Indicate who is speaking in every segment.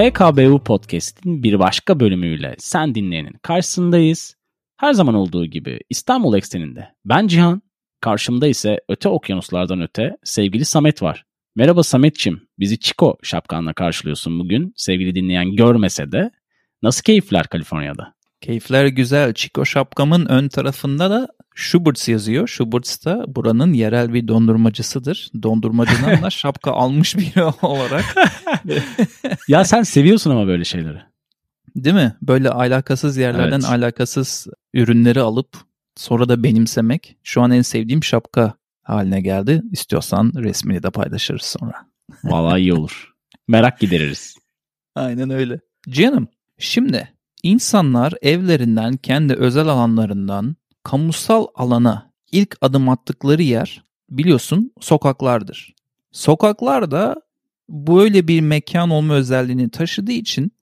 Speaker 1: HKBU Podcast'in bir başka bölümüyle sen dinleyenin karşısındayız. Her zaman olduğu gibi İstanbul ekseninde. Ben Cihan, karşımda ise öte okyanuslardan öte sevgili Samet var. Merhaba Sametçim, bizi Chico şapkanla karşılıyorsun bugün. Sevgili dinleyen görmese de. Nasıl keyifler Kaliforniya'da?
Speaker 2: Keyifler güzel. Chico şapkamın ön tarafında da Schubert's yazıyor. Schubert's da buranın yerel bir dondurmacısıdır. Dondurmacının da şapka almış biri olarak.
Speaker 1: ya sen seviyorsun ama böyle şeyleri.
Speaker 2: Değil mi? Böyle alakasız yerlerden evet. alakasız ürünleri alıp sonra da benimsemek şu an en sevdiğim şapka haline geldi. İstiyorsan resmini de paylaşırız sonra.
Speaker 1: Vallahi iyi olur. Merak gideririz.
Speaker 2: Aynen öyle. Canım şimdi insanlar evlerinden kendi özel alanlarından kamusal alana ilk adım attıkları yer biliyorsun sokaklardır. Sokaklar da böyle bir mekan olma özelliğini taşıdığı için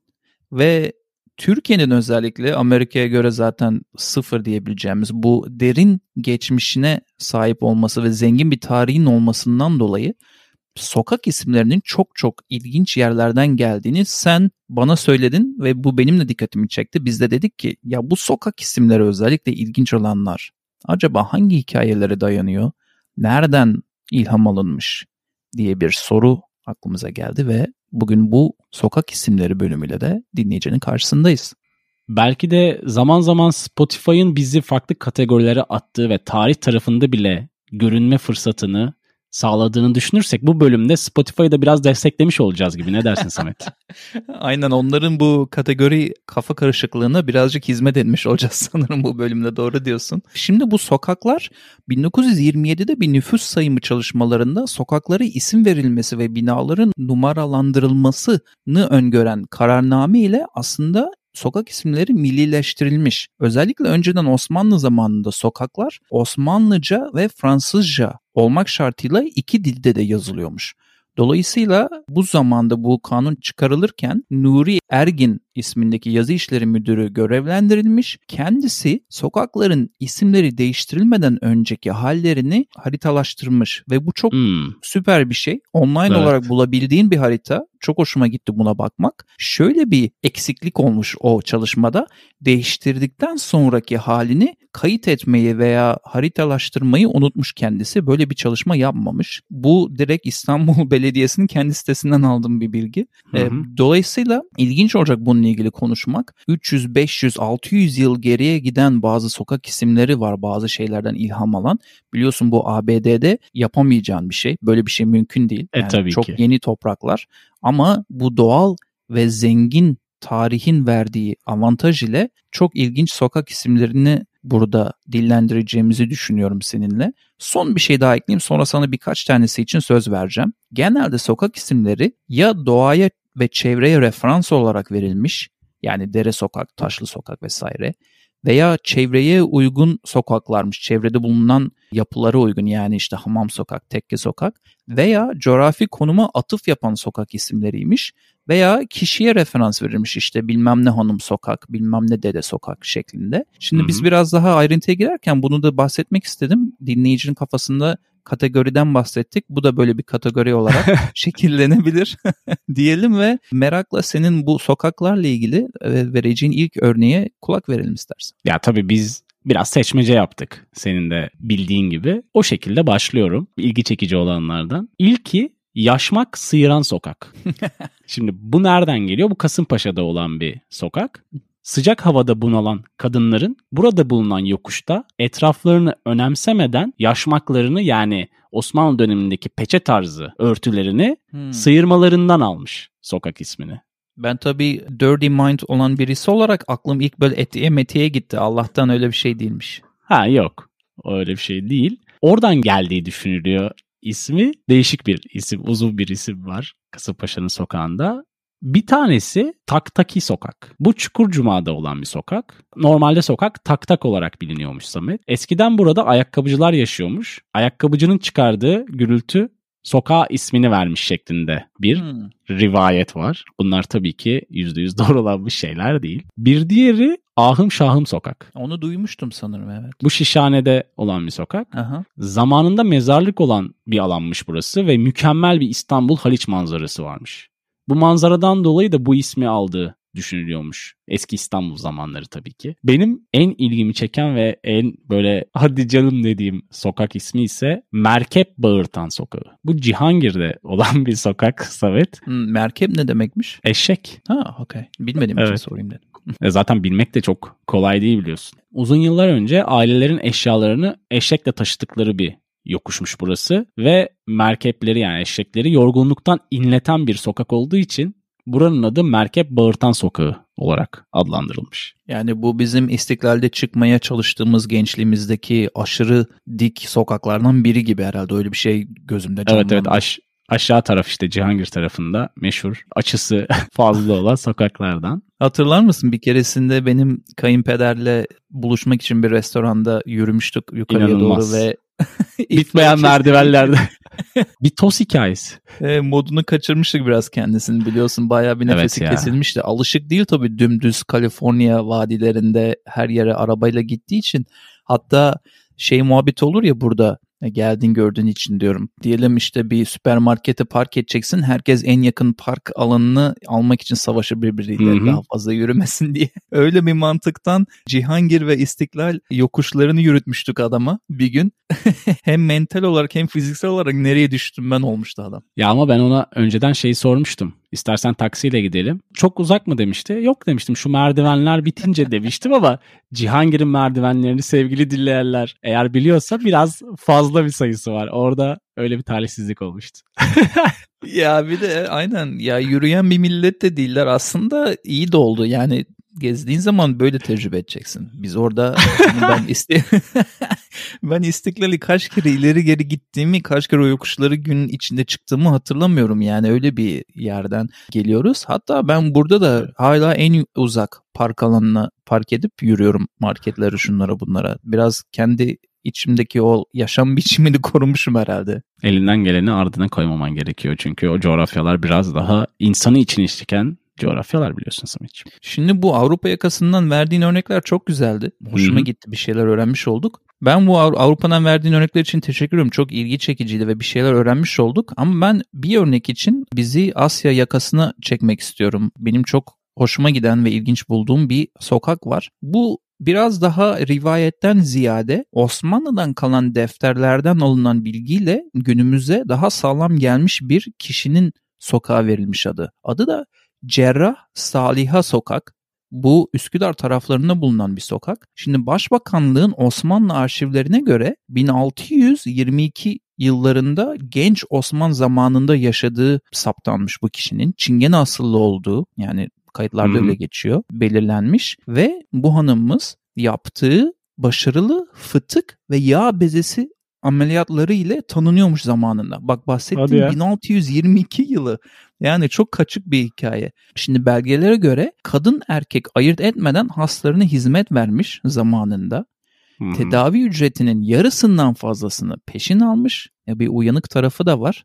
Speaker 2: ve Türkiye'nin özellikle Amerika'ya göre zaten sıfır diyebileceğimiz bu derin geçmişine sahip olması ve zengin bir tarihin olmasından dolayı sokak isimlerinin çok çok ilginç yerlerden geldiğini sen bana söyledin ve bu benim de dikkatimi çekti. Biz de dedik ki ya bu sokak isimleri özellikle ilginç olanlar acaba hangi hikayelere dayanıyor? Nereden ilham alınmış diye bir soru aklımıza geldi ve bugün bu sokak isimleri bölümüyle de dinleyicinin karşısındayız.
Speaker 1: Belki de zaman zaman Spotify'ın bizi farklı kategorilere attığı ve tarih tarafında bile görünme fırsatını sağladığını düşünürsek bu bölümde Spotify'ı da biraz desteklemiş olacağız gibi. Ne dersin Samet?
Speaker 2: Aynen onların bu kategori kafa karışıklığına birazcık hizmet etmiş olacağız sanırım bu bölümde doğru diyorsun. Şimdi bu sokaklar 1927'de bir nüfus sayımı çalışmalarında sokaklara isim verilmesi ve binaların numaralandırılmasını öngören kararname ile aslında sokak isimleri millileştirilmiş. Özellikle önceden Osmanlı zamanında sokaklar Osmanlıca ve Fransızca olmak şartıyla iki dilde de yazılıyormuş. Dolayısıyla bu zamanda bu kanun çıkarılırken Nuri Ergin ismindeki yazı işleri müdürü görevlendirilmiş. Kendisi sokakların isimleri değiştirilmeden önceki hallerini haritalaştırmış ve bu çok hmm. süper bir şey. Online evet. olarak bulabildiğin bir harita. Çok hoşuma gitti buna bakmak. Şöyle bir eksiklik olmuş o çalışmada. Değiştirdikten sonraki halini kayıt etmeyi veya haritalaştırmayı unutmuş kendisi. Böyle bir çalışma yapmamış. Bu direkt İstanbul Belediyesi'nin kendi sitesinden aldığım bir bilgi. Hı hı. Dolayısıyla ilginç olacak bunun ilgili konuşmak. 300, 500, 600 yıl geriye giden bazı sokak isimleri var bazı şeylerden ilham alan. Biliyorsun bu ABD'de yapamayacağın bir şey. Böyle bir şey mümkün değil.
Speaker 1: Yani e, tabii
Speaker 2: çok
Speaker 1: ki.
Speaker 2: yeni topraklar. Ama bu doğal ve zengin tarihin verdiği avantaj ile çok ilginç sokak isimlerini burada dillendireceğimizi düşünüyorum seninle. Son bir şey daha ekleyeyim sonra sana birkaç tanesi için söz vereceğim. Genelde sokak isimleri ya doğaya ve çevreye referans olarak verilmiş yani dere sokak, taşlı sokak vesaire veya çevreye uygun sokaklarmış. Çevrede bulunan yapılara uygun yani işte hamam sokak, tekke sokak veya coğrafi konuma atıf yapan sokak isimleriymiş veya kişiye referans verilmiş işte bilmem ne hanım sokak, bilmem ne dede sokak şeklinde. Şimdi Hı-hı. biz biraz daha ayrıntıya girerken bunu da bahsetmek istedim. Dinleyicinin kafasında kategoriden bahsettik. Bu da böyle bir kategori olarak şekillenebilir diyelim ve merakla senin bu sokaklarla ilgili e, vereceğin ilk örneğe kulak verelim istersen.
Speaker 1: Ya tabii biz biraz seçmece yaptık senin de bildiğin gibi. O şekilde başlıyorum. İlgi çekici olanlardan. İlki Yaşmak Sıyıran Sokak. Şimdi bu nereden geliyor? Bu Kasımpaşa'da olan bir sokak sıcak havada bunalan kadınların burada bulunan yokuşta etraflarını önemsemeden yaşmaklarını yani Osmanlı dönemindeki peçe tarzı örtülerini hmm. sıyırmalarından almış sokak ismini.
Speaker 2: Ben tabii dirty mind olan birisi olarak aklım ilk böyle etiye metiye gitti. Allah'tan öyle bir şey değilmiş.
Speaker 1: Ha yok. Öyle bir şey değil. Oradan geldiği düşünülüyor ismi. Değişik bir isim, uzun bir isim var Kasımpaşa'nın sokağında. Bir tanesi Taktaki Sokak. Bu Çukur Cuma'da olan bir sokak. Normalde sokak Taktak olarak biliniyormuş Samet. Eskiden burada ayakkabıcılar yaşıyormuş. Ayakkabıcının çıkardığı gürültü sokağa ismini vermiş şeklinde bir hmm. rivayet var. Bunlar tabii ki %100 doğrulanmış şeyler değil. Bir diğeri Ahım Şahım Sokak.
Speaker 2: Onu duymuştum sanırım evet.
Speaker 1: Bu Şişhane'de olan bir sokak. Aha. Zamanında mezarlık olan bir alanmış burası ve mükemmel bir İstanbul Haliç manzarası varmış. Bu manzaradan dolayı da bu ismi aldığı düşünülüyormuş. Eski İstanbul zamanları tabii ki. Benim en ilgimi çeken ve en böyle hadi canım dediğim sokak ismi ise Merkep Bağırtan Sokağı. Bu Cihangir'de olan bir sokak Samet.
Speaker 2: Hmm, merkep ne demekmiş?
Speaker 1: Eşek.
Speaker 2: Ha okey. Bilmediğim için
Speaker 1: Evet.
Speaker 2: sorayım dedim.
Speaker 1: E zaten bilmek de çok kolay değil biliyorsun. Uzun yıllar önce ailelerin eşyalarını eşekle taşıdıkları bir yokuşmuş burası ve merkepleri yani eşekleri yorgunluktan inleten bir sokak olduğu için buranın adı Merkep Bağırtan Sokağı olarak adlandırılmış.
Speaker 2: Yani bu bizim istiklalde çıkmaya çalıştığımız gençliğimizdeki aşırı dik sokaklardan biri gibi herhalde öyle bir şey gözümde
Speaker 1: Evet
Speaker 2: canlandı.
Speaker 1: evet aş- aşağı taraf işte Cihangir tarafında meşhur açısı fazla olan sokaklardan.
Speaker 2: Hatırlar mısın bir keresinde benim kayınpederle buluşmak için bir restoranda yürümüştük yukarıya
Speaker 1: İnanılmaz.
Speaker 2: doğru ve
Speaker 1: Bitmeyen merdivenlerde. bir toz hikayesi.
Speaker 2: E, modunu kaçırmıştık biraz kendisini biliyorsun. Bayağı bir nefesi
Speaker 1: Evet ya.
Speaker 2: kesilmişti. Alışık değil tabii dümdüz Kaliforniya vadilerinde her yere arabayla gittiği için. Hatta şey muhabbet olur ya burada e, geldin gördüğün için diyorum. Diyelim işte bir süpermarkete park edeceksin. Herkes en yakın park alanını almak için savaşır birbiriyle
Speaker 1: Hı hı.
Speaker 2: daha fazla yürümesin diye. Öyle bir mantıktan Cihangir ve İstiklal yokuşlarını yürütmüştük adama bir gün. hem mental olarak hem fiziksel olarak nereye düştüm ben olmuştu adam.
Speaker 1: Ya ama ben ona önceden şeyi sormuştum. İstersen taksiyle gidelim. Çok uzak mı demişti. Yok demiştim şu merdivenler bitince demiştim ama Cihangir'in merdivenlerini sevgili dinleyenler eğer biliyorsa biraz fazla bir sayısı var. Orada öyle bir talihsizlik olmuştu.
Speaker 2: Ya bir de aynen ya yürüyen bir millet de değiller aslında iyi de oldu yani gezdiğin zaman böyle tecrübe edeceksin. Biz orada ben iste ben istiklali kaç kere ileri geri gittiğimi kaç kere o yokuşları gün içinde çıktığımı hatırlamıyorum yani öyle bir yerden geliyoruz. Hatta ben burada da hala en uzak park alanına park edip yürüyorum marketlere şunlara bunlara. Biraz kendi içimdeki o yaşam biçimini korumuşum herhalde.
Speaker 1: Elinden geleni ardına koymaman gerekiyor. Çünkü o coğrafyalar biraz daha insanı içine işleyen coğrafyalar biliyorsun Samet'ciğim.
Speaker 2: Şimdi bu Avrupa yakasından verdiğin örnekler çok güzeldi. Hoşuma
Speaker 1: Hı hı.
Speaker 2: gitti bir şeyler öğrenmiş olduk. Ben bu Avru- Avrupa'dan verdiğin örnekler için teşekkür ederim. Çok ilgi çekiciydi ve bir şeyler öğrenmiş olduk. Ama ben bir örnek için bizi Asya yakasına çekmek istiyorum. Benim çok hoşuma giden ve ilginç bulduğum bir sokak var. Bu biraz daha rivayetten ziyade Osmanlı'dan kalan defterlerden alınan bilgiyle günümüze daha sağlam gelmiş bir kişinin sokağa verilmiş adı. Adı da Cerrah Saliha Sokak. Bu Üsküdar taraflarında bulunan bir sokak. Şimdi Başbakanlığın Osmanlı arşivlerine göre 1622 yıllarında genç Osman zamanında yaşadığı saptanmış bu kişinin. Çingene asıllı olduğu yani kayıtlarda
Speaker 1: Hı hı.
Speaker 2: öyle geçiyor. Belirlenmiş ve bu hanımımız yaptığı başarılı fıtık ve yağ bezesi ameliyatları ile tanınıyormuş zamanında. Bak bahsettiğim
Speaker 1: ya.
Speaker 2: 1622 yılı. Yani çok kaçık bir hikaye. Şimdi belgelere göre kadın erkek ayırt etmeden hastalarına hizmet vermiş zamanında.
Speaker 1: Hı hı.
Speaker 2: Tedavi ücretinin yarısından fazlasını peşin almış. Ya bir uyanık tarafı da var.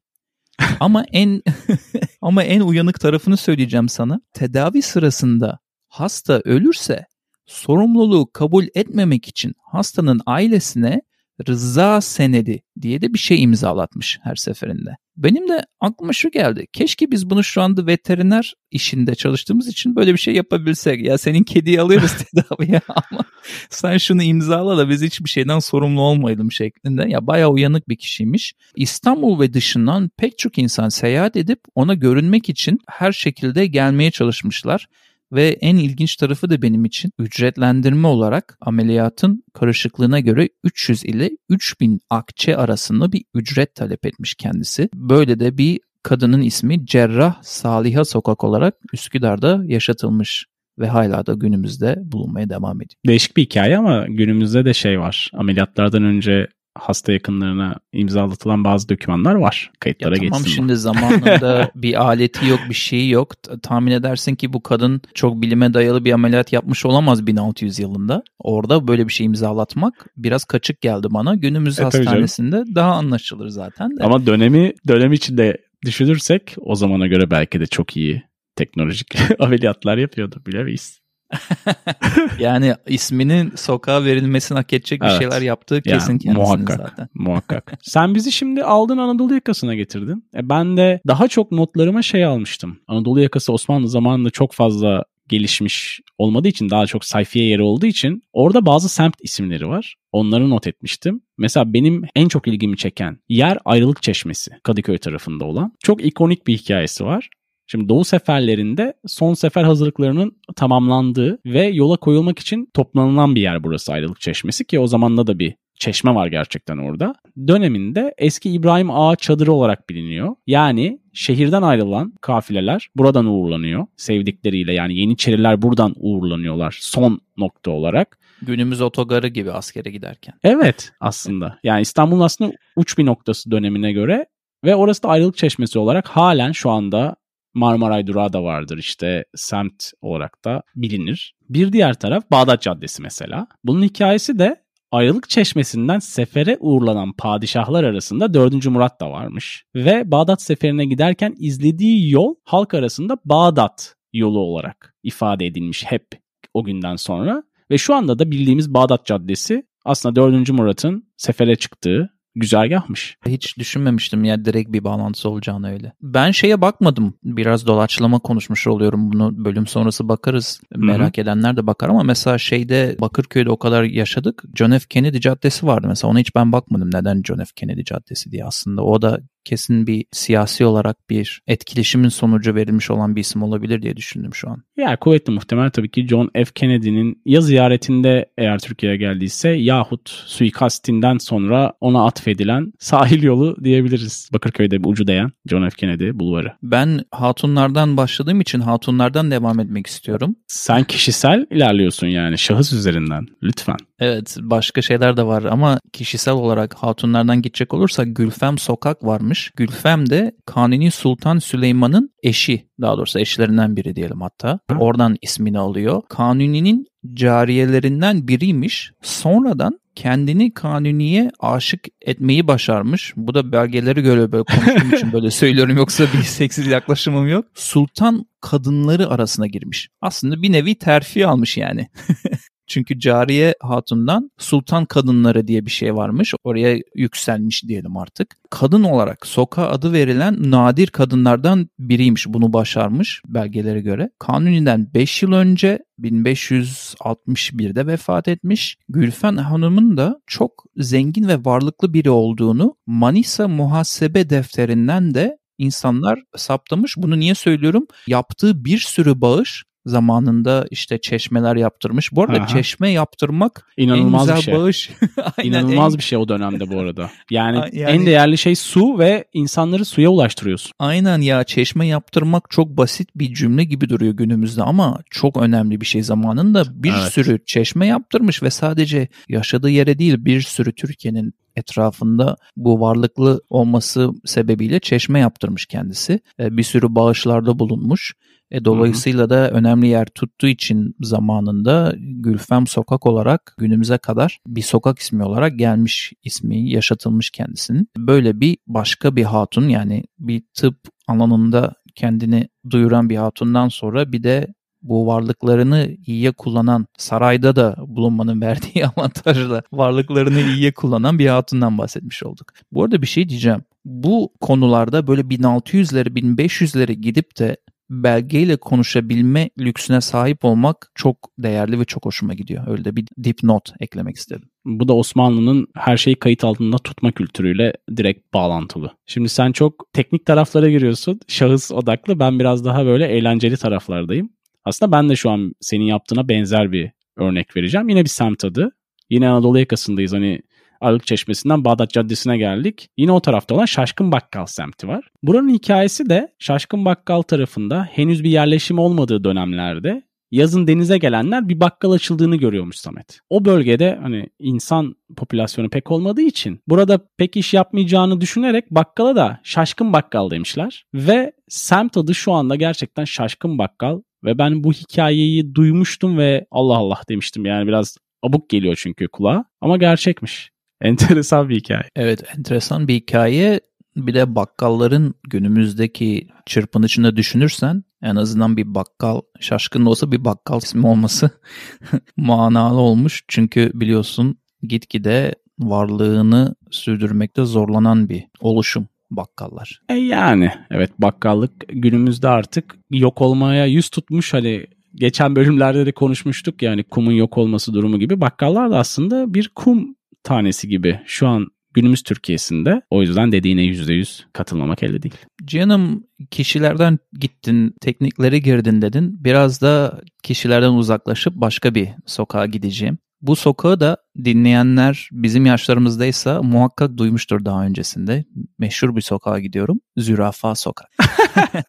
Speaker 2: ama en ama en uyanık tarafını söyleyeceğim sana. Tedavi sırasında hasta ölürse sorumluluğu kabul etmemek için hastanın ailesine rıza senedi diye de bir şey imzalatmış her seferinde. Benim de aklıma şu geldi. Keşke biz bunu şu anda veteriner işinde çalıştığımız için böyle bir şey yapabilsek. Ya senin kediyi alıyoruz tedaviye ama sen şunu imzala da biz hiçbir şeyden sorumlu olmayalım şeklinde. Ya bayağı uyanık bir kişiymiş. İstanbul ve dışından pek çok insan seyahat edip ona görünmek için her şekilde gelmeye çalışmışlar. Ve en ilginç tarafı da benim için ücretlendirme olarak ameliyatın karışıklığına göre 300 ile 3000 akçe arasında bir ücret talep etmiş kendisi. Böyle de bir kadının ismi Cerrah Saliha Sokak olarak Üsküdar'da yaşatılmış ve hala da günümüzde bulunmaya devam ediyor.
Speaker 1: Değişik bir hikaye ama günümüzde de şey var. Ameliyatlardan önce hasta yakınlarına imzalatılan bazı dokümanlar var.
Speaker 2: Ya
Speaker 1: Kayıtlara
Speaker 2: tamam
Speaker 1: geçsin bu.
Speaker 2: şimdi zamanında bir aleti yok bir şeyi yok. Tahmin edersin ki bu kadın çok bilime dayalı bir ameliyat yapmış olamaz 1600 yılında. Orada böyle bir şey imzalatmak biraz kaçık geldi bana. Günümüz
Speaker 1: E,
Speaker 2: hastanesinde daha anlaşılır zaten de.
Speaker 1: Ama dönemi dönem içinde düşünürsek o zamana göre belki de çok iyi teknolojik ameliyatlar yapıyordu bilemeyiz.
Speaker 2: yani isminin sokağa verilmesini hak edecek bir
Speaker 1: Evet.
Speaker 2: şeyler yaptığı
Speaker 1: Yani
Speaker 2: kesin kendisinin
Speaker 1: muhakkak.
Speaker 2: zaten.
Speaker 1: Muhakkak. Sen bizi şimdi aldın Anadolu yakasına getirdin. E ben de daha çok notlarıma şey almıştım. Anadolu yakası Osmanlı zamanında çok fazla gelişmiş olmadığı için daha çok sayfiye yeri olduğu için orada bazı semt isimleri var. Onları not etmiştim. Mesela benim en çok ilgimi çeken yer Ayrılık Çeşmesi Kadıköy tarafında olan. Çok ikonik bir hikayesi var. Şimdi Doğu seferlerinde son sefer hazırlıklarının tamamlandığı ve yola koyulmak için toplanılan bir yer burası Ayrılık Çeşmesi ki o zamanda da bir çeşme var gerçekten orada. Döneminde eski İbrahim Ağa çadırı olarak biliniyor. Yani şehirden ayrılan kafileler buradan uğurlanıyor. Sevdikleriyle yani Yeniçeriler buradan uğurlanıyorlar son nokta olarak.
Speaker 2: Günümüz otogarı gibi askere giderken.
Speaker 1: Evet aslında. Yani İstanbul'un aslında uç bir noktası dönemine göre ve orası da ayrılık çeşmesi olarak halen şu anda Marmaray Durağı da vardır işte semt olarak da bilinir. Bir diğer taraf Bağdat Caddesi mesela. Bunun hikayesi de Ayrılık Çeşmesi'nden sefere uğurlanan padişahlar arasında 4. Murat da varmış. Ve Bağdat seferine giderken izlediği yol halk arasında Bağdat yolu olarak ifade edilmiş hep o günden sonra. Ve şu anda da bildiğimiz Bağdat Caddesi aslında 4. Murat'ın sefere çıktığı güzergahmış.
Speaker 2: Hiç düşünmemiştim ya direkt bir bağlantısı olacağını öyle. Ben şeye bakmadım. Biraz doğaçlama konuşmuş oluyorum bunu. Bölüm sonrası bakarız. Merak edenler de bakar ama mesela şeyde Bakırköy'de o kadar yaşadık. John F. Kennedy Caddesi vardı mesela. Ona hiç ben bakmadım. Neden John F. Kennedy Caddesi diye aslında. O da kesin bir siyasi olarak bir etkileşimin sonucu verilmiş olan bir isim olabilir diye düşündüm şu an.
Speaker 1: Yani kuvvetli muhtemel tabii ki John F. Kennedy'nin ya ziyaretinde eğer Türkiye'ye geldiyse yahut suikastinden sonra ona atfedilen sahil yolu diyebiliriz. Bakırköy'de bir ucu değen John F. Kennedy bulvarı.
Speaker 2: Ben hatunlardan başladığım için hatunlardan devam etmek istiyorum.
Speaker 1: Sen kişisel ilerliyorsun yani şahıs üzerinden lütfen.
Speaker 2: Evet başka şeyler de var ama kişisel olarak hatunlardan gidecek olursak Gülfem Sokak varmış. Gülfem de Kanuni Sultan Süleyman'ın eşi daha doğrusu eşlerinden biri diyelim hatta. Oradan ismini alıyor. Kanuni'nin cariyelerinden biriymiş. Sonradan kendini Kanuni'ye aşık etmeyi başarmış. Bu da belgeleri göre böyle konuştuğum için böyle söylüyorum yoksa bir seksiz yaklaşımım yok. Sultan kadınları arasına girmiş. Aslında bir nevi terfi almış yani. Çünkü Cariye Hatun'dan Sultan Kadınları diye bir şey varmış. Oraya yükselmiş diyelim artık. Kadın olarak sokağa adı verilen nadir kadınlardan biriymiş. Bunu başarmış belgelere göre. Kanuni'den 5 yıl önce 1561'de vefat etmiş. Gülfen Hanım'ın da çok zengin ve varlıklı biri olduğunu Manisa muhasebe defterinden de insanlar saptamış. Bunu niye söylüyorum? Yaptığı bir sürü bağış zamanında işte çeşmeler yaptırmış. Bu arada
Speaker 1: Aha.
Speaker 2: çeşme yaptırmak
Speaker 1: İnanılmaz
Speaker 2: en
Speaker 1: bir
Speaker 2: güzel
Speaker 1: şey.
Speaker 2: bağış. Aynen,
Speaker 1: İnanılmaz
Speaker 2: en,
Speaker 1: bir şey o dönemde bu arada. Yani,
Speaker 2: yani-
Speaker 1: en değerli şey su ve insanları suya ulaştırıyorsun.
Speaker 2: Aynen ya çeşme yaptırmak çok basit bir cümle gibi duruyor günümüzde ama çok önemli bir şey zamanında bir
Speaker 1: Evet.
Speaker 2: sürü çeşme yaptırmış ve sadece yaşadığı yere değil bir sürü Türkiye'nin etrafında bu varlıklı olması sebebiyle çeşme yaptırmış kendisi. E, Bir sürü bağışlarda bulunmuş. E, dolayısıyla da önemli yer tuttuğu için zamanında Gülfem Sokak olarak günümüze kadar bir sokak ismi olarak gelmiş ismi yaşatılmış kendisinin. Böyle bir başka bir hatun yani bir tıp alanında kendini duyuran bir hatundan sonra bir de bu varlıklarını iyiye kullanan sarayda da bulunmanın verdiği avantajla varlıklarını iyiye kullanan bir hatundan bahsetmiş olduk. Bu arada bir şey diyeceğim. Bu konularda böyle 1600'leri 1500'leri gidip de belgeyle konuşabilme lüksüne sahip olmak çok değerli ve çok hoşuma gidiyor. Öyle de bir dipnot eklemek istedim.
Speaker 1: Bu da Osmanlı'nın her şeyi kayıt altında tutma kültürüyle direkt bağlantılı. Şimdi sen çok teknik taraflara giriyorsun. Şahıs odaklı. Ben biraz daha böyle eğlenceli taraflardayım. Aslında ben de şu an senin yaptığına benzer bir örnek vereceğim. Yine bir semt adı. Yine Anadolu yakasındayız. Hani Arık Çeşmesi'nden Bağdat Caddesi'ne geldik. Yine o tarafta olan Şaşkın Bakkal semti var. Buranın hikayesi de Şaşkın Bakkal tarafında henüz bir yerleşim olmadığı dönemlerde yazın denize gelenler bir bakkal açıldığını görüyormuş Samet. O bölgede hani insan popülasyonu pek olmadığı için burada pek iş yapmayacağını düşünerek bakkala da Şaşkın Bakkal demişler. Ve semt adı şu anda gerçekten Şaşkın Bakkal ve ben bu hikayeyi duymuştum ve Allah Allah demiştim. Yani biraz abuk geliyor çünkü kulağa ama gerçekmiş. Enteresan bir hikaye.
Speaker 2: Evet enteresan bir hikaye. Bir de bakkalların günümüzdeki çırpınışını düşünürsen En azından bir bakkal, şaşkın olsa bir bakkal ismi olması manalı olmuş. Çünkü biliyorsun gitgide varlığını sürdürmekte zorlanan bir oluşum bakkallar.
Speaker 1: E yani evet bakkallık günümüzde artık yok olmaya yüz tutmuş hani geçen bölümlerde de konuşmuştuk yani kumun yok olması durumu gibi bakkallar da aslında bir kum tanesi gibi şu an günümüz Türkiye'sinde. O yüzden dediğine %100 katılmamak elde değil.
Speaker 2: Canım kişilerden gittin, tekniklere girdin dedin. Biraz da kişilerden uzaklaşıp başka bir sokağa gideceğim. Bu sokağı da dinleyenler bizim yaşlarımızdaysa muhakkak duymuştur daha öncesinde. Meşhur bir sokağa gidiyorum. Zürafa Sokak.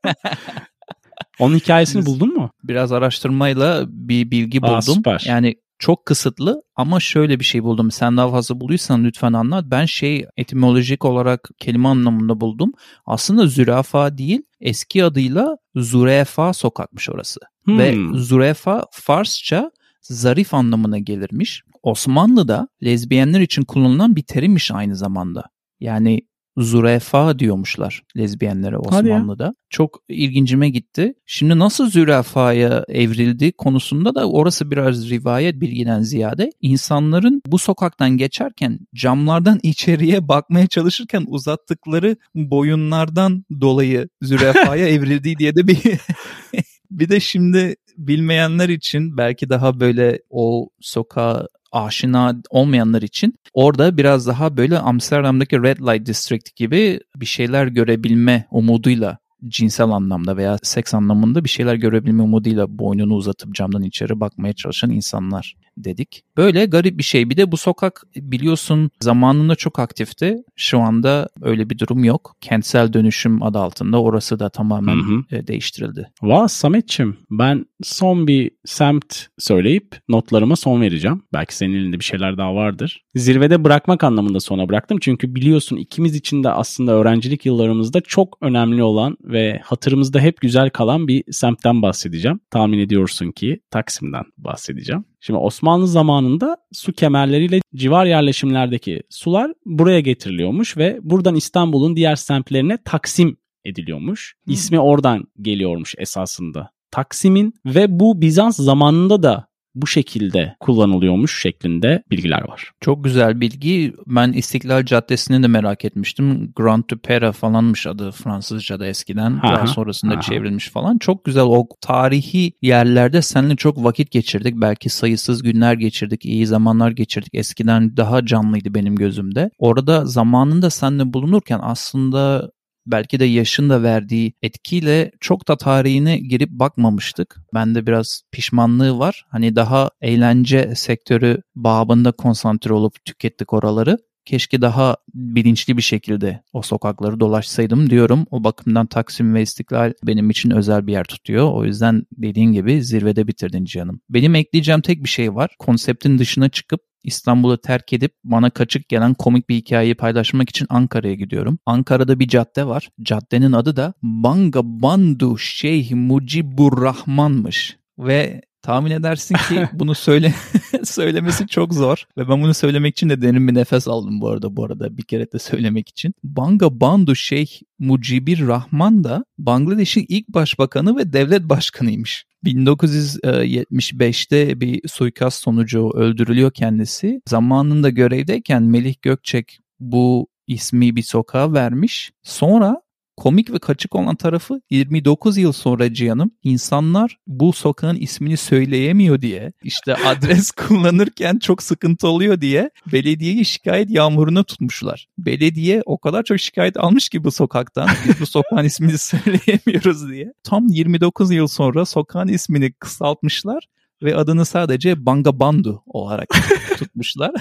Speaker 1: Onun hikayesini buldun mu?
Speaker 2: Biraz araştırmayla bir bilgi buldum. Aa,
Speaker 1: süper.
Speaker 2: Yani çok kısıtlı ama şöyle bir şey buldum. Sen daha fazla bulduysan lütfen anlat. Ben şey etimolojik olarak kelime anlamında buldum. Aslında zürafa değil eski adıyla Zurefa sokakmış orası. Hmm. Ve Zurefa Farsça zarif anlamına gelirmiş. Osmanlı'da lezbiyenler için kullanılan bir terimmiş aynı zamanda. Yani zürafa diyormuşlar lezbiyenlere Osmanlı'da. Çok ilgincime gitti. Şimdi nasıl zürafaya evrildi konusunda da orası biraz rivayet bilgiden ziyade insanların bu sokaktan geçerken camlardan içeriye bakmaya çalışırken uzattıkları boyunlardan dolayı zürafaya evrildi diye de bir bir de şimdi bilmeyenler için belki daha böyle o sokağa aşina olmayanlar için orada biraz daha böyle Amsterdam'daki Red Light District gibi bir şeyler görebilme umuduyla cinsel anlamda veya seks anlamında bir şeyler görebilme umuduyla boynunu uzatıp camdan içeri bakmaya çalışan insanlar dedik. Böyle garip bir şey. Bir de bu sokak biliyorsun zamanında çok aktifti. Şu anda öyle bir durum yok. Kentsel dönüşüm adı altında orası da tamamen hı hı. E, değiştirildi.
Speaker 1: Vay Sametçim ben son bir semt söyleyip notlarıma son vereceğim. Belki senin elinde bir şeyler daha vardır. Zirvede bırakmak anlamında sona bıraktım. Çünkü biliyorsun ikimiz için de aslında öğrencilik yıllarımızda çok önemli olan ve hatırımızda hep güzel kalan bir semtten bahsedeceğim. Tahmin ediyorsun ki Taksim'den bahsedeceğim. Şimdi Osmanlı zamanında su kemerleriyle civar yerleşimlerdeki sular buraya getiriliyormuş ve buradan İstanbul'un diğer semtlerine taksim ediliyormuş. İsmi oradan geliyormuş esasında. Taksim'in ve bu Bizans zamanında da bu şekilde kullanılıyormuş şeklinde bilgiler var.
Speaker 2: Çok güzel bilgi. Ben İstiklal Caddesi'ni de merak etmiştim. Grand Tupera falanmış adı Fransızca'da eskiden. Aha, Daha sonrasında aha. çevrilmiş falan. Çok güzel o tarihi yerlerde seninle çok vakit geçirdik. Belki sayısız günler geçirdik. iyi zamanlar geçirdik. Eskiden daha canlıydı benim gözümde. Orada zamanında seninle bulunurken aslında belki de yaşın da verdiği etkiyle çok da tarihine girip bakmamıştık. Bende biraz pişmanlığı var. Hani daha eğlence sektörü babında konsantre olup tükettik oraları. Keşke daha bilinçli bir şekilde o sokakları dolaşsaydım diyorum. O bakımdan Taksim ve İstiklal benim için özel bir yer tutuyor. O yüzden dediğin gibi zirvede bitirdin canım. Benim ekleyeceğim tek bir şey var. Konseptin dışına çıkıp İstanbul'u terk edip bana kaçık gelen komik bir hikayeyi paylaşmak için Ankara'ya gidiyorum. Ankara'da bir cadde var. Caddenin adı da Bangabandu Şeyh Mucibur Rahman'mış. Ve tahmin edersin ki bunu söyle söylemesi çok zor ve ben bunu söylemek için de derin bir nefes aldım bu arada bu arada bir kere de söylemek için. Banga Bandu Şeyh Mucibir Rahman da Bangladeş'in ilk başbakanı ve devlet başkanıymış. 1975'te bir suikast sonucu öldürülüyor kendisi. Zamanında görevdeyken Melih Gökçek bu ismi bir sokağa vermiş. Sonra Komik ve kaçık olan tarafı 29 yıl sonra Cihan'ım insanlar bu sokağın ismini söyleyemiyor diye işte adres kullanırken çok sıkıntı oluyor diye belediyeyi şikayet yağmuruna tutmuşlar. Belediye o kadar çok şikayet almış ki bu sokaktan biz bu sokağın ismini söyleyemiyoruz diye. Tam 29 yıl sonra sokağın ismini kısaltmışlar ve adını sadece Bangabandu olarak tutmuşlar.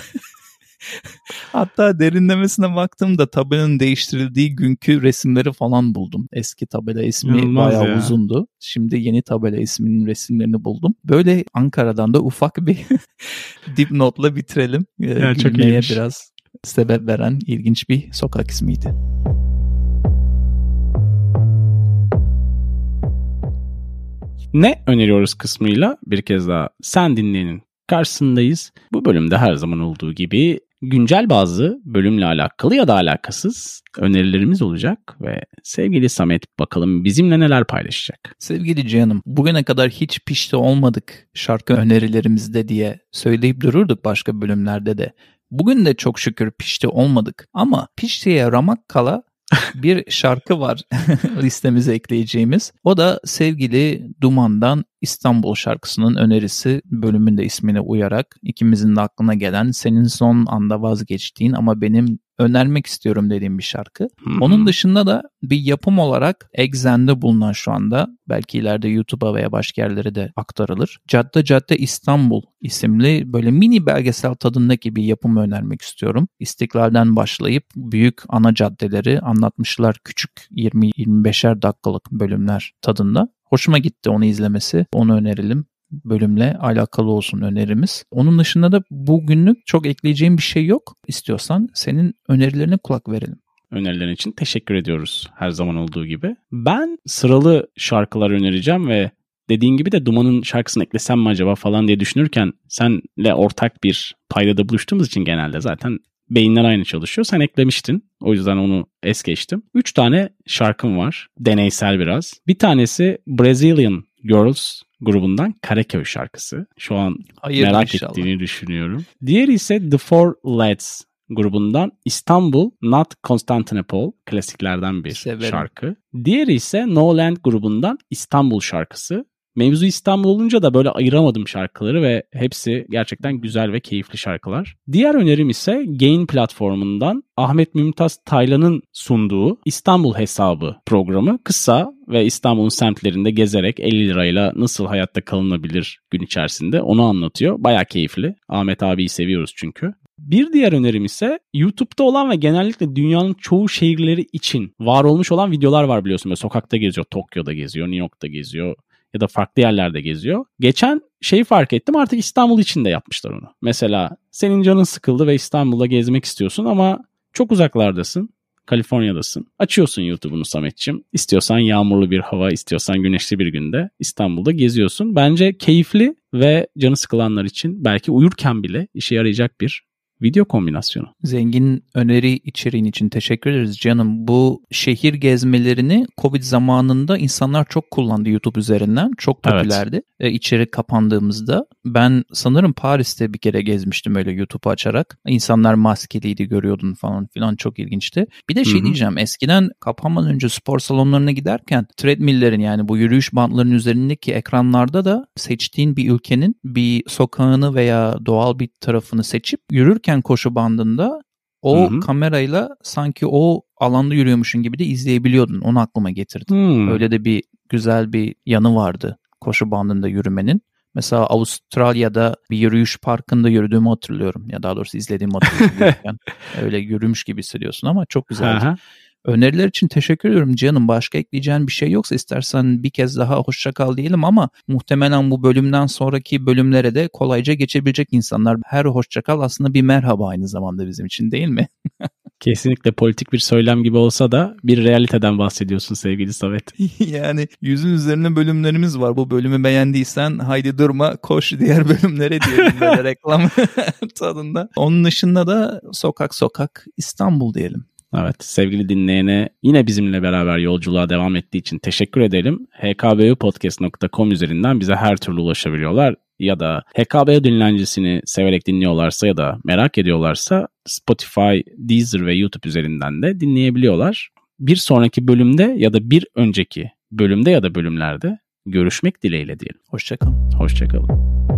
Speaker 2: Hatta derinlemesine baktığımda tabelanın değiştirildiği günkü resimleri falan buldum. Eski tabela ismi İnanılmaz bayağı ya. uzundu. Şimdi yeni tabela isminin resimlerini buldum. Böyle Ankara'dan da ufak bir dipnotla bitirelim.
Speaker 1: Ee, ya, çok iyiymiş.
Speaker 2: biraz sebep veren ilginç bir sokak ismiydi.
Speaker 1: Ne öneriyoruz kısmıyla bir kez daha sen dinleyenin karşısındayız. Bu bölümde her zaman olduğu gibi güncel bazı bölümle alakalı ya da alakasız önerilerimiz olacak ve sevgili Samet bakalım bizimle neler paylaşacak.
Speaker 2: Sevgili canım bugüne kadar hiç pişti olmadık şarkı önerilerimizde diye söyleyip dururduk başka bölümlerde de. Bugün de çok şükür pişti olmadık ama piştiye ramak kala bir şarkı var listemize ekleyeceğimiz. O da sevgili Duman'dan İstanbul şarkısının önerisi bölümünde ismine uyarak ikimizin de aklına gelen senin son anda vazgeçtiğin ama benim önermek istiyorum dediğim bir şarkı. Onun dışında da bir yapım olarak Exxen'de bulunan şu anda belki ileride YouTube'a veya başka yerlere de aktarılır. Cadde Cadde İstanbul isimli böyle mini belgesel tadındaki bir yapım önermek istiyorum. İstiklal'den başlayıp büyük ana caddeleri anlatmışlar küçük 20-25'er dakikalık bölümler tadında. Hoşuma gitti onu izlemesi. Onu önerelim bölümle alakalı olsun önerimiz. Onun dışında da bugünlük çok ekleyeceğim bir şey yok. İstiyorsan senin önerilerine kulak verelim.
Speaker 1: Önerilerin için teşekkür ediyoruz her zaman olduğu gibi. Ben sıralı şarkılar önereceğim ve dediğin gibi de Duman'ın şarkısını eklesem mi acaba falan diye düşünürken senle ortak bir paydada buluştuğumuz için genelde zaten beyinler aynı çalışıyor. Sen eklemiştin. O yüzden onu es geçtim. Üç tane şarkım var. Deneysel biraz. Bir tanesi Brazilian Girls grubundan Karaköy şarkısı. Şu an
Speaker 2: Hayır
Speaker 1: merak
Speaker 2: inşallah.
Speaker 1: ettiğini düşünüyorum. Diğeri ise The Four Lads grubundan İstanbul Not Constantinople klasiklerden bir
Speaker 2: Severim.
Speaker 1: şarkı. Diğeri ise No Land grubundan İstanbul şarkısı. Mevzu İstanbul olunca da böyle ayıramadım şarkıları ve hepsi gerçekten güzel ve keyifli şarkılar. Diğer önerim ise Gain platformundan Ahmet Mümtaz Taylan'ın sunduğu İstanbul Hesabı programı. Kısa ve İstanbul'un semtlerinde gezerek 50 lirayla nasıl hayatta kalınabilir gün içerisinde onu anlatıyor. Baya keyifli. Ahmet abiyi seviyoruz çünkü. Bir diğer önerim ise YouTube'da olan ve genellikle dünyanın çoğu şehirleri için var olmuş olan videolar var biliyorsun. Böyle sokakta geziyor, Tokyo'da geziyor, New York'ta geziyor ya da farklı yerlerde geziyor. Geçen şeyi fark ettim artık İstanbul için de yapmışlar onu. Mesela senin canın sıkıldı ve İstanbul'da gezmek istiyorsun ama çok uzaklardasın. Kaliforniya'dasın. Açıyorsun YouTube'unu Sametçim. İstiyorsan yağmurlu bir hava, istiyorsan güneşli bir günde İstanbul'da geziyorsun. Bence keyifli ve canı sıkılanlar için belki uyurken bile işe yarayacak bir video kombinasyonu.
Speaker 2: Zengin öneri içeriğin için teşekkür ederiz canım. Bu şehir gezmelerini Covid zamanında insanlar çok kullandı YouTube üzerinden. Çok
Speaker 1: Evet.
Speaker 2: popülerdi. E, içeri kapandığımızda ben sanırım Paris'te bir kere gezmiştim öyle YouTube'u açarak. İnsanlar maskeliydi görüyordun falan filan çok ilginçti. Bir de şey
Speaker 1: Hı hı.
Speaker 2: diyeceğim eskiden kapanmadan önce spor salonlarına giderken treadmill'lerin yani bu yürüyüş bantlarının üzerindeki ekranlarda da seçtiğin bir ülkenin bir sokağını veya doğal bir tarafını seçip yürürken koşu bandında o
Speaker 1: Hı hı.
Speaker 2: kamerayla sanki o alanda yürüyormuşsun gibi de izleyebiliyordun. Onu aklıma getirdim.
Speaker 1: Hmm.
Speaker 2: Öyle de bir güzel bir yanı vardı koşu bandında yürümenin. Mesela Avustralya'da bir yürüyüş parkında yürüdüğümü hatırlıyorum. Ya daha doğrusu izlediğimi hatırlıyorum. yürürken. Öyle yürümüş gibi hissediyorsun ama çok güzeldi.
Speaker 1: Aha.
Speaker 2: Öneriler için teşekkür ediyorum canım. Başka ekleyeceğin bir şey yoksa istersen bir kez daha hoşça kal diyelim ama muhtemelen bu bölümden sonraki bölümlere de kolayca geçebilecek insanlar. Her hoşça kal aslında bir merhaba aynı zamanda bizim için değil mi?
Speaker 1: Kesinlikle politik bir söylem gibi olsa da bir realiteden bahsediyorsun sevgili Samet.
Speaker 2: yani yüzün üzerine bölümlerimiz var. Bu bölümü beğendiysen haydi durma koş diğer bölümlere diyelim böyle reklam tadında. Onun dışında da sokak sokak İstanbul diyelim.
Speaker 1: Evet sevgili dinleyene yine bizimle beraber yolculuğa devam ettiği için teşekkür edelim. hkbupodcast.com üzerinden bize her türlü ulaşabiliyorlar. Ya da HKB dinlencisini severek dinliyorlarsa ya da merak ediyorlarsa Spotify, Deezer ve YouTube üzerinden de dinleyebiliyorlar. Bir sonraki bölümde ya da bir önceki bölümde ya da bölümlerde görüşmek dileğiyle diyelim.
Speaker 2: Hoşça kal.
Speaker 1: Hoşçakalın.